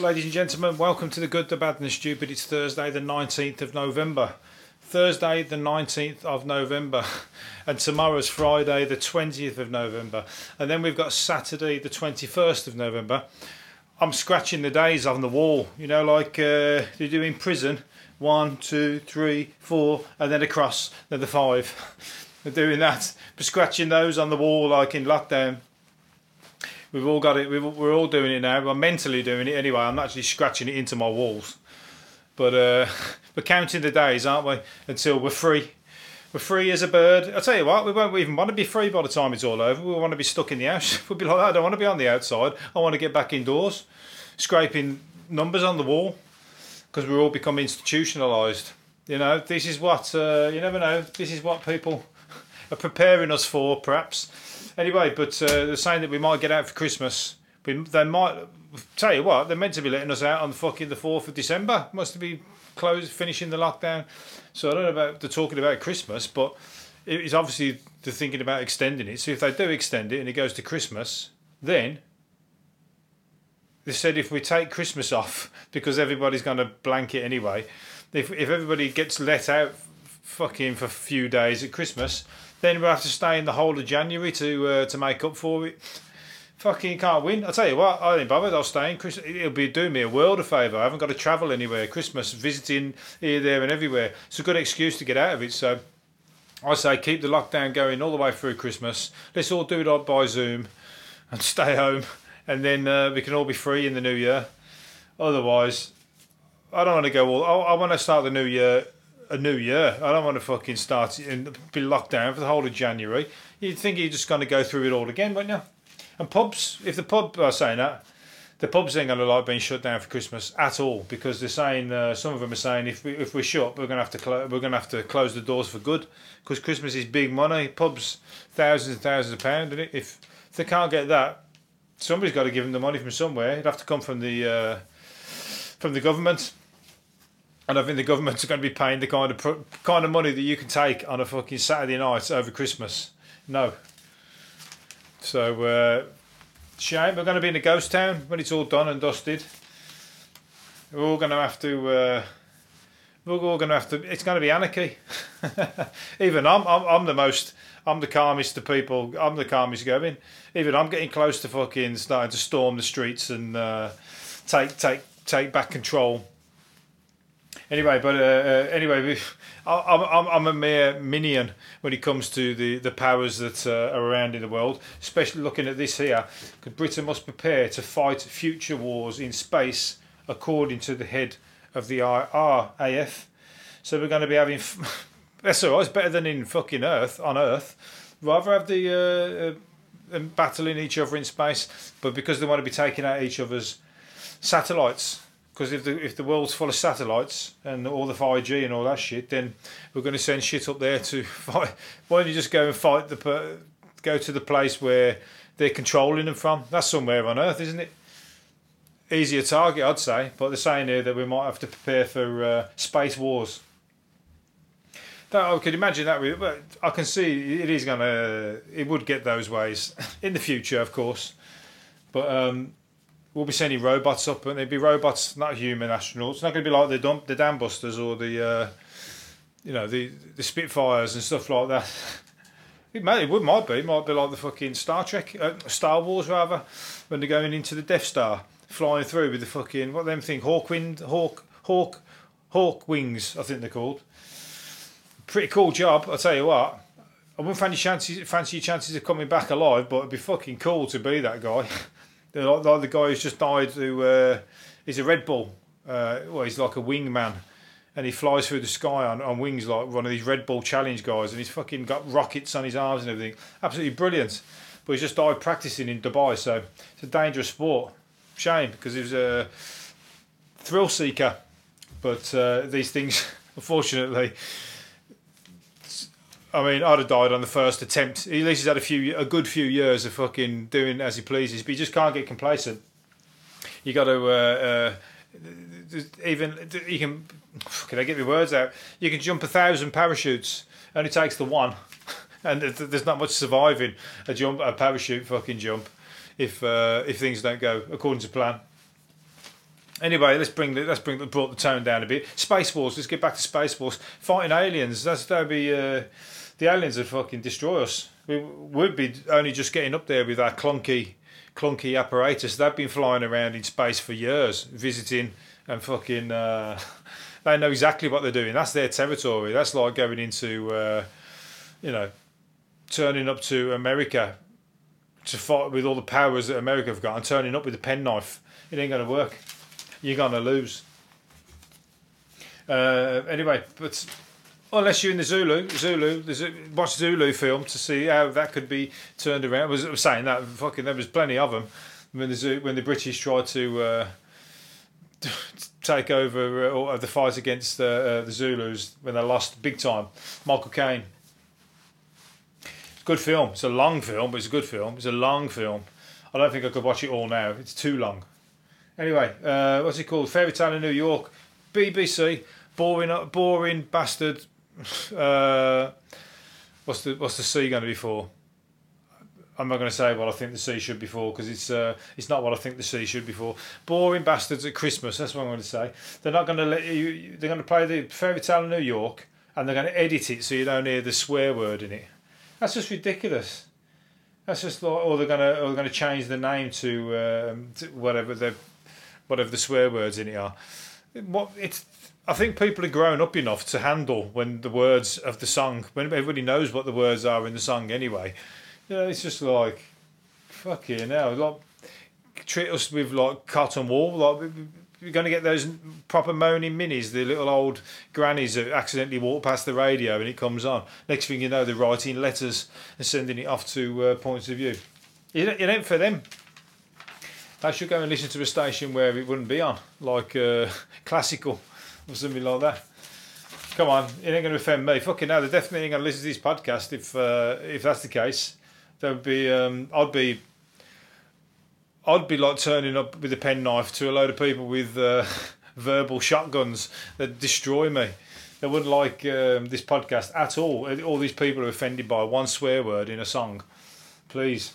ladies and gentlemen? Welcome to the Good, the Bad, and the Stupid. It's Thursday, the 19th of November. Thursday, the 19th of November. And tomorrow's Friday, the 20th of November. And then we've got Saturday, the 21st of November. I'm scratching the days on the wall, you know, like uh, they do in prison. One, two, three, four, and then across, then the five. They're doing that, but scratching those on the wall like in lockdown. We've all got it. We're all doing it now. I'm mentally doing it anyway. I'm actually scratching it into my walls. But uh, we're counting the days, aren't we? Until we're free. We're free as a bird. I'll tell you what, we won't even want to be free by the time it's all over. We want to be stuck in the house. We'll be like, I don't want to be on the outside. I want to get back indoors, scraping numbers on the wall because we're all become institutionalised. You know, this is what, uh, you never know, this is what people are preparing us for, perhaps. Anyway, but uh, they're saying that we might get out for Christmas. We, they might, tell you what, they're meant to be letting us out on the fucking the 4th of December. Must be closed, finishing the lockdown. So I don't know about they're talking about Christmas, but it's obviously they're thinking about extending it. So if they do extend it and it goes to Christmas, then they said if we take Christmas off because everybody's going to blanket anyway, if if everybody gets let out fucking for a few days at Christmas, then we'll have to stay in the whole of January to uh, to make up for it fucking can't win. I'll tell you what, I ain't bothered. I'll stay in. It'll be doing me a world of favour. I haven't got to travel anywhere. Christmas, visiting here, there, and everywhere. It's a good excuse to get out of it. So I say keep the lockdown going all the way through Christmas. Let's all do it by Zoom and stay home, and then uh, we can all be free in the new year. Otherwise, I don't want to go all. I, I want to start the new year. A new year. I don't want to fucking start and be locked down for the whole of January. You'd think you're just going to go through it all again, wouldn't you? And pubs, if the pub are saying that, the pubs ain't going to like being shut down for Christmas at all because they're saying uh, some of them are saying if we if we're shut, we're going to have to we're going to have to close the doors for good because Christmas is big money. Pubs thousands and thousands of pounds. If if they can't get that, somebody's got to give them the money from somewhere. It'd have to come from the uh, from the government. And I think the government's going to be paying the kind of kind of money that you can take on a fucking Saturday night over Christmas. No, so, uh, shame. We're going to be in a ghost town when it's all done and dusted. We're all going to have to. Uh, we're all going to have to. It's going to be anarchy. Even I'm, I'm. I'm the most. I'm the calmest of people. I'm the calmest going. Even I'm getting close to fucking starting to storm the streets and uh, take take take back control. Anyway, but uh, uh, anyway, I'm, I'm, I'm a mere minion when it comes to the, the powers that uh, are around in the world, especially looking at this here. Britain must prepare to fight future wars in space, according to the head of the RAF. So we're going to be having. That's all right. It's better than in fucking Earth on Earth. Rather have the uh, uh, battling each other in space, but because they want to be taking out each other's satellites because if the if the world's full of satellites and all the 5G and all that shit, then we're going to send shit up there to fight. Why don't you just go and fight the go to the place where they're controlling them from? That's somewhere on Earth, isn't it? Easier target, I'd say. But they're saying here that we might have to prepare for uh, space wars. That, I could imagine that. But I can see it is going to. It would get those ways in the future, of course. But um, we'll be sending robots up, and they'd be robots, not human astronauts. Not going to be like the dump, the dam busters or the, uh, you know, the the Spitfires and stuff like that. It might, it might be, it might be like the fucking Star Trek, uh, Star Wars rather, when they're going into the Death Star, flying through with the fucking what them think, hawk wind, hawk, hawk, hawk wings, I think they're called. Pretty cool job, I tell you what. I wouldn't fancy chances, fancy your chances of coming back alive, but it'd be fucking cool to be that guy. the guy who's just died, who uh, is a Red Bull. Uh, well, he's like a wingman, and he flies through the sky on, on wings like one of these Red Bull challenge guys, and he's fucking got rockets on his arms and everything. Absolutely brilliant. But he's just died practicing in Dubai, so it's a dangerous sport. Shame because he was a thrill seeker, but uh, these things, unfortunately. I mean, I'd have died on the first attempt. At least he's had a few, a good few years of fucking doing as he pleases, but you just can't get complacent. You got to uh, uh, even you can. Can I get my words out? You can jump a thousand parachutes. Only takes the one, and there's not much surviving a jump, a parachute fucking jump, if uh, if things don't go according to plan. Anyway, let's bring the, let's bring the, brought the tone down a bit. Space Wars. Let's get back to Space Wars. Fighting aliens. That's that'd be uh, the aliens would fucking destroy us. We would be only just getting up there with our clunky, clunky apparatus. They've been flying around in space for years, visiting and fucking. Uh, they know exactly what they're doing. That's their territory. That's like going into, uh, you know, turning up to America to fight with all the powers that America have got and turning up with a penknife. It ain't going to work. You're going to lose. Uh, anyway, but unless you're in the Zulu, Zulu, a, watch Zulu film to see how that could be turned around. I was, I saying that fucking there was plenty of them when the when the British tried to uh, take over uh, the fight against uh, uh, the Zulus when they lost big time. Michael Caine. Good film. It's a long film, but it's a good film. It's a long film. I don't think I could watch it all now. It's too long. Anyway, uh, what's it called? Fairy Tale in New York. BBC. Boring, boring bastard. Uh, what's the what's the C going to be for? I'm not going to say what I think the C should be for because it's uh, it's not what I think the C should be for. Boring bastards at Christmas. That's what I'm going to say. They're not going to let you. They're going to play the Fairy Tale in New York and they're going to edit it so you don't hear the swear word in it. That's just ridiculous. That's just like, or they're gonna, or they're gonna change the name to, um, to whatever the, whatever the swear words in it are. What it's, I think people are grown up enough to handle when the words of the song, when everybody knows what the words are in the song anyway. You know, it's just like, fucking hell, like treat us with like cotton wool, like you're going to get those proper moaning minis, the little old grannies that accidentally walk past the radio and it comes on. Next thing you know, they're writing letters and sending it off to uh, points of view. It, it ain't for them. They should go and listen to a station where it wouldn't be on, like uh, classical or something like that. Come on, it ain't going to offend me. Fucking hell, they're definitely going to listen to this podcast if uh, if that's the case. There'd be, um, I'd be I'd be like turning up with a penknife to a load of people with uh, verbal shotguns that destroy me. They wouldn't like um, this podcast at all. All these people are offended by one swear word in a song. Please.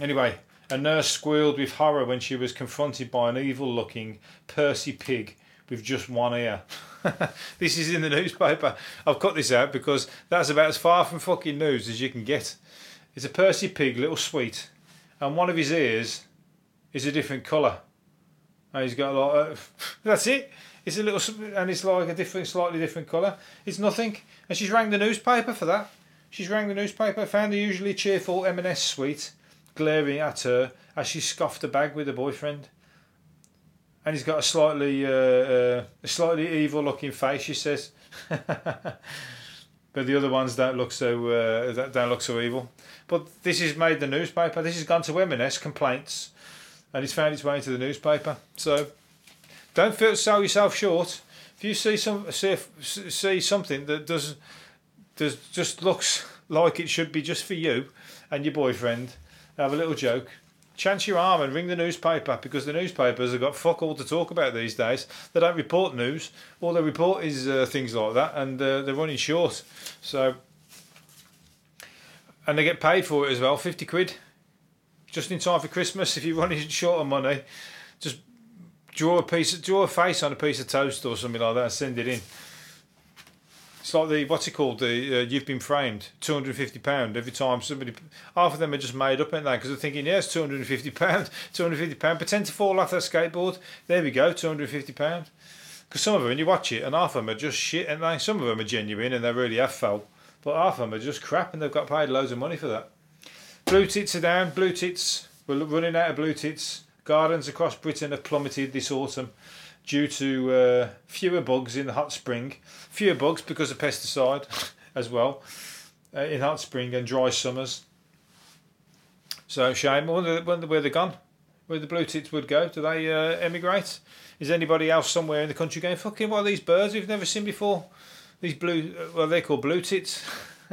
Anyway, a nurse squealed with horror when she was confronted by an evil looking Percy pig with just one ear. this is in the newspaper. I've cut this out because that's about as far from fucking news as you can get. It's a Percy pig, little sweet, and one of his ears is a different colour. And he's got like uh, that's it. It's a little and it's like a different, slightly different colour. It's nothing. And she's rang the newspaper for that. She's rang the newspaper, found the usually cheerful M&S sweet glaring at her as she scoffed a bag with her boyfriend. And he's got a slightly, uh, uh, a slightly evil-looking face. She says, but the other ones don't look so, uh, don't look so evil. But this has made the newspaper. This has gone to M&S complaints, and it's found its way into the newspaper. So don't feel sell yourself short. If you see some see, see something that does does just looks like it should be just for you and your boyfriend, have a little joke. Chance your arm and ring the newspaper because the newspapers have got fuck all to talk about these days. They don't report news. All they report is uh, things like that, and uh, they're running short. So and they get paid for it as well 50 quid just in time for christmas if you're running short of money just draw a piece draw a face on a piece of toast or something like that and send it in it's like the what's it called? The uh, you've been framed. 250 pound every time somebody half of them are just made up ain't they? Because they're thinking yes 250 pound 250 pound. Pretend to fall off that skateboard. There we go 250 pound. Because some of them you watch it and half of them are just shit and they? Some of them are genuine and they really have felt but half of them are just crap and they've got paid loads of money for that. Blue tits are down. Blue tits, we're running out of blue tits. Gardens across Britain have plummeted this autumn due to uh, fewer bugs in the hot spring. Fewer bugs because of pesticide as well uh, in hot spring and dry summers. So shame. Wonder, wonder where they're gone. Where the blue tits would go? Do they uh, emigrate? Is anybody else somewhere in the country going, fucking what are these birds we've never seen before? These blue, well, they're called blue tits.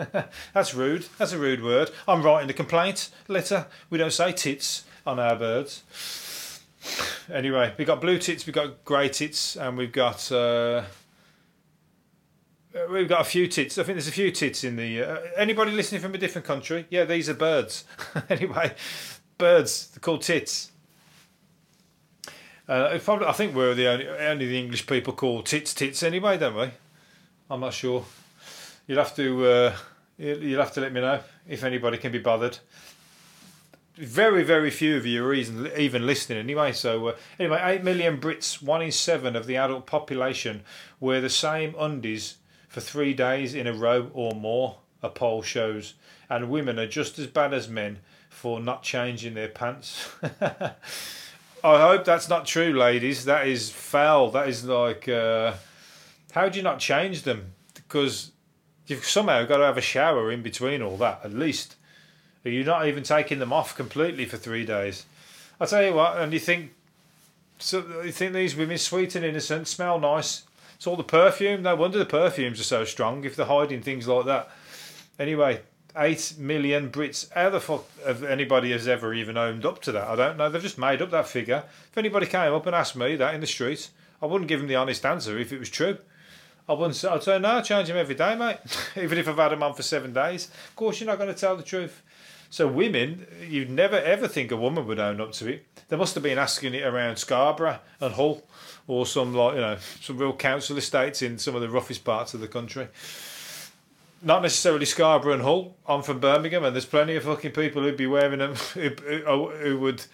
That's rude. That's a rude word. I'm writing a complaint letter. We don't say tits on our birds. Anyway, we've got blue tits, we've got grey tits, and we've got uh, we've got a few tits. I think there's a few tits in the. Uh, anybody listening from a different country? Yeah, these are birds. anyway, birds. They're called tits. Uh, probably, I think we're the only, only the English people call tits tits anyway, don't we? I'm not sure. You'll have to uh, you'll have to let me know if anybody can be bothered. Very, very few of you are even, listening anyway. So, uh, anyway, 8 million Brits, one in seven of the adult population, wear the same undies for three days in a row or more, a poll shows. And women are just as bad as men for not changing their pants. I hope that's not true, ladies. That is foul. That is like, uh, how do you not change them? Because you've somehow got to have a shower in between all that, at least. Are you not even taking them off completely for three days? I tell you what, and you think, so you think these women sweet and innocent, smell nice. It's all the perfume. No wonder the perfumes are so strong if they're hiding things like that. Anyway, eight million Brits. How the fuck have anybody has ever even owned up to that? I don't know. They've just made up that figure. If anybody came up and asked me that in the street, I wouldn't give them the honest answer if it was true. I wouldn't. I'd say no. I change them every day, mate. Even if I've had them on for seven days. Of course, you're not going to tell the truth. So women, you'd never ever think a woman would own up to it. They must have been asking it around Scarborough and Hull, or some like you know some real council estates in some of the roughest parts of the country. Not necessarily Scarborough and Hull. I'm from Birmingham, and there's plenty of fucking people who'd be wearing them who, who, who would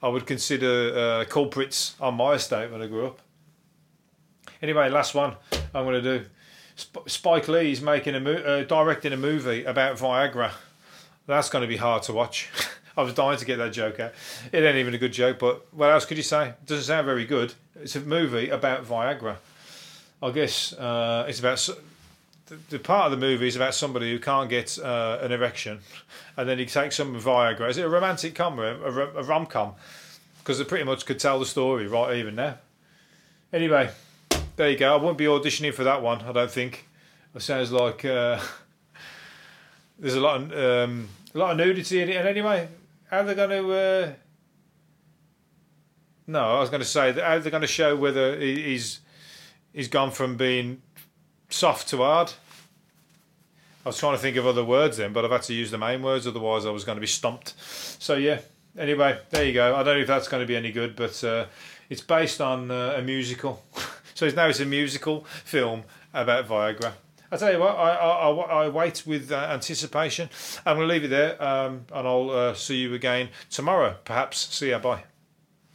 I would consider uh, culprits on my estate when I grew up. Anyway, last one I'm going to do. Spike Lee is making a uh, directing a movie about Viagra. That's going to be hard to watch. I was dying to get that joke out. It ain't even a good joke, but what else could you say? It doesn't sound very good. It's a movie about Viagra. I guess uh, it's about the, the, part of the movie is about somebody who can't get uh, an erection, and then he takes some Viagra. Is it a romantic comedy, a, a, rom com? Because they pretty much could tell the story right even now. Anyway, there you go. I won't be auditioning for that one. I don't think. It sounds like uh, there's a lot of um, a lot of nudity in it. And anyway, how are they going to? Uh... No, I was going to say that how are they going to show whether he's he's gone from being soft to hard? I was trying to think of other words then, but I've had to use the main words, otherwise I was going to be stumped. So yeah. Anyway, there you go. I don't know if that's going to be any good, but uh, it's based on uh, a musical. so it's now it's a musical film about Viagra. I tell you what, I, I, I wait with uh, anticipation. I'm going to leave it there, um, and I'll uh, see you again tomorrow. Perhaps. See you. Bye.